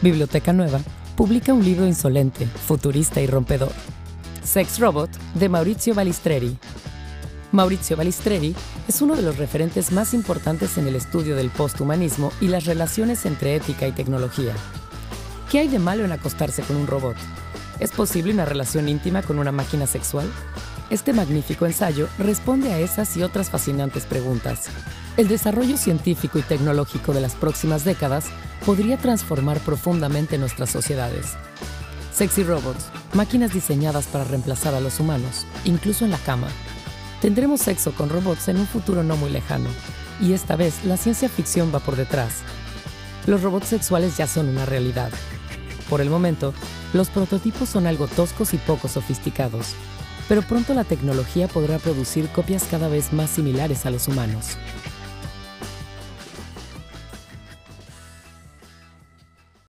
Biblioteca Nueva publica un libro insolente, futurista y rompedor. Sex Robot de Maurizio Balistreri. Maurizio Balistreri es uno de los referentes más importantes en el estudio del posthumanismo y las relaciones entre ética y tecnología. ¿Qué hay de malo en acostarse con un robot? ¿Es posible una relación íntima con una máquina sexual? Este magnífico ensayo responde a esas y otras fascinantes preguntas. El desarrollo científico y tecnológico de las próximas décadas podría transformar profundamente nuestras sociedades. Sexy Robots, máquinas diseñadas para reemplazar a los humanos, incluso en la cama. Tendremos sexo con robots en un futuro no muy lejano, y esta vez la ciencia ficción va por detrás. Los robots sexuales ya son una realidad. Por el momento, los prototipos son algo toscos y poco sofisticados, pero pronto la tecnología podrá producir copias cada vez más similares a los humanos.